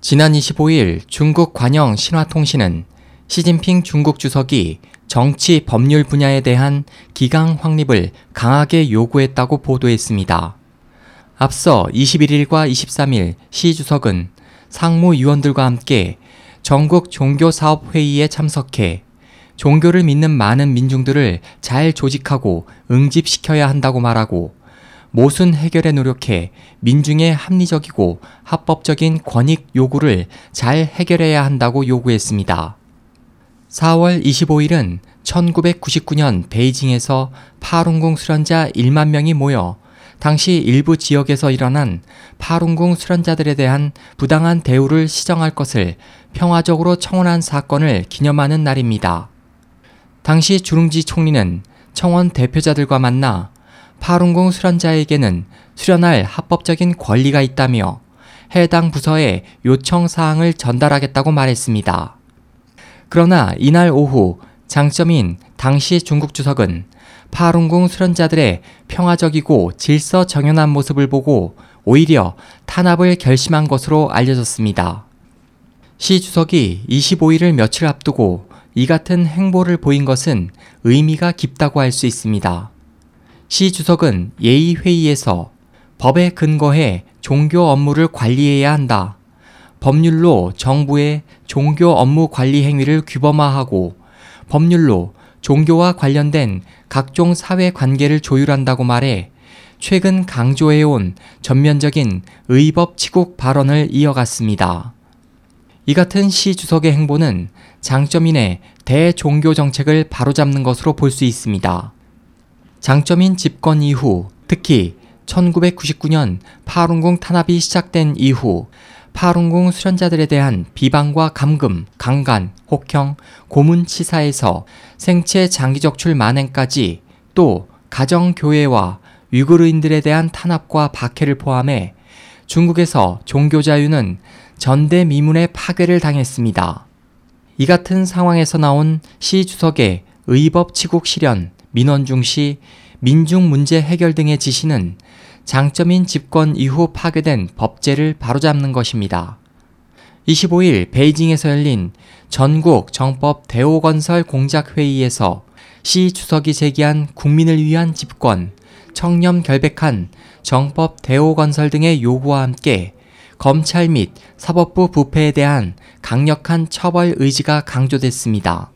지난 25일 중국 관영 신화통신은 시진핑 중국 주석이 정치 법률 분야에 대한 기강 확립을 강하게 요구했다고 보도했습니다. 앞서 21일과 23일 시 주석은 상무위원들과 함께 전국 종교사업회의에 참석해 종교를 믿는 많은 민중들을 잘 조직하고 응집시켜야 한다고 말하고 모순 해결에 노력해 민중의 합리적이고 합법적인 권익 요구를 잘 해결해야 한다고 요구했습니다. 4월 25일은 1999년 베이징에서 파룬궁 수련자 1만 명이 모여 당시 일부 지역에서 일어난 파룬궁 수련자들에 대한 부당한 대우를 시정할 것을 평화적으로 청원한 사건을 기념하는 날입니다. 당시 주룽지 총리는 청원 대표자들과 만나 파룬궁 수련자에게는 수련할 합법적인 권리가 있다며 해당 부서에 요청 사항을 전달하겠다고 말했습니다. 그러나 이날 오후 장점인 당시 중국 주석은 파룬궁 수련자들의 평화적이고 질서 정연한 모습을 보고 오히려 탄압을 결심한 것으로 알려졌습니다. 시 주석이 25일을 며칠 앞두고 이 같은 행보를 보인 것은 의미가 깊다고 할 수 있습니다. 시 주석은 예의회의에서 법에 근거해 종교 업무를 관리해야 한다. 법률로 정부의 종교 업무 관리 행위를 규범화하고 법률로 종교와 관련된 각종 사회 관계를 조율한다고 말해 최근 강조해온 전면적인 의법 치국 발언을 이어갔습니다. 이 같은 시 주석의 행보는 장점인의 대종교 정책을 바로잡는 것으로 볼 수 있습니다. 장점인 집권 이후 특히 1999년 파룬궁 탄압이 시작된 이후 파룬궁 수련자들에 대한 비방과 감금, 강간, 혹형, 고문 치사에서 생체 장기 적출 만행까지 또 가정교회와 위구르인들에 대한 탄압과 박해를 포함해 중국에서 종교 자유는 전대미문의 파괴를 당했습니다. 이 같은 상황에서 나온 시 주석의 의법 치국 실현, 민원 중시, 민중 문제 해결 등의 지시는 장점인 집권 이후 파괴된 법제를 바로잡는 것입니다. 25일 베이징에서 열린 전국 정법 대오건설 공작회의에서 시 주석이 제기한 국민을 위한 집권, 청렴 결백한 정법 대오건설 등의 요구와 함께 검찰 및 사법부 부패에 대한 강력한 처벌 의지가 강조됐습니다.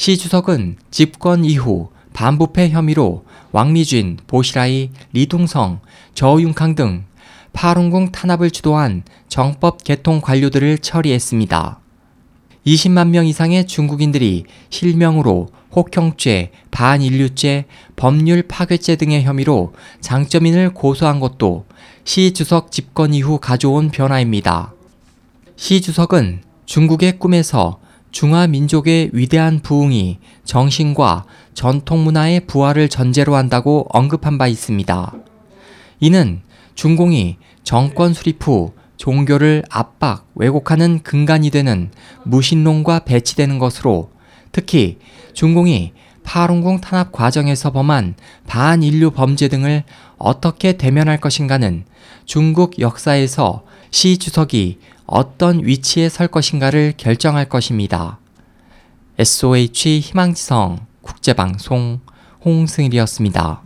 시 주석은 집권 이후 반부패 혐의로 왕리쥔, 보시라이, 리동성, 저윤캉 등 파룬궁 탄압을 주도한 정법 개통 관료들을 처리했습니다. 20만 명 이상의 중국인들이 실명으로 혹형죄, 반인류죄, 법률 파괴죄 등의 혐의로 장점인을 고소한 것도 시 주석 집권 이후 가져온 변화입니다. 시 주석은 중국의 꿈에서 중화 민족의 위대한 부흥이 정신과 전통 문화의 부활을 전제로 한다고 언급한 바 있습니다. 이는 중공이 정권 수립 후 종교를 압박, 왜곡하는 근간이 되는 무신론과 배치되는 것으로 특히 중공이 파룬궁 탄압 과정에서 범한 반인류 범죄 등을 어떻게 대면할 것인가는 중국 역사에서 시 주석이 어떤 위치에 설 것인가를 결정할 것입니다. SOH 희망지성 국제방송 홍승일이었습니다.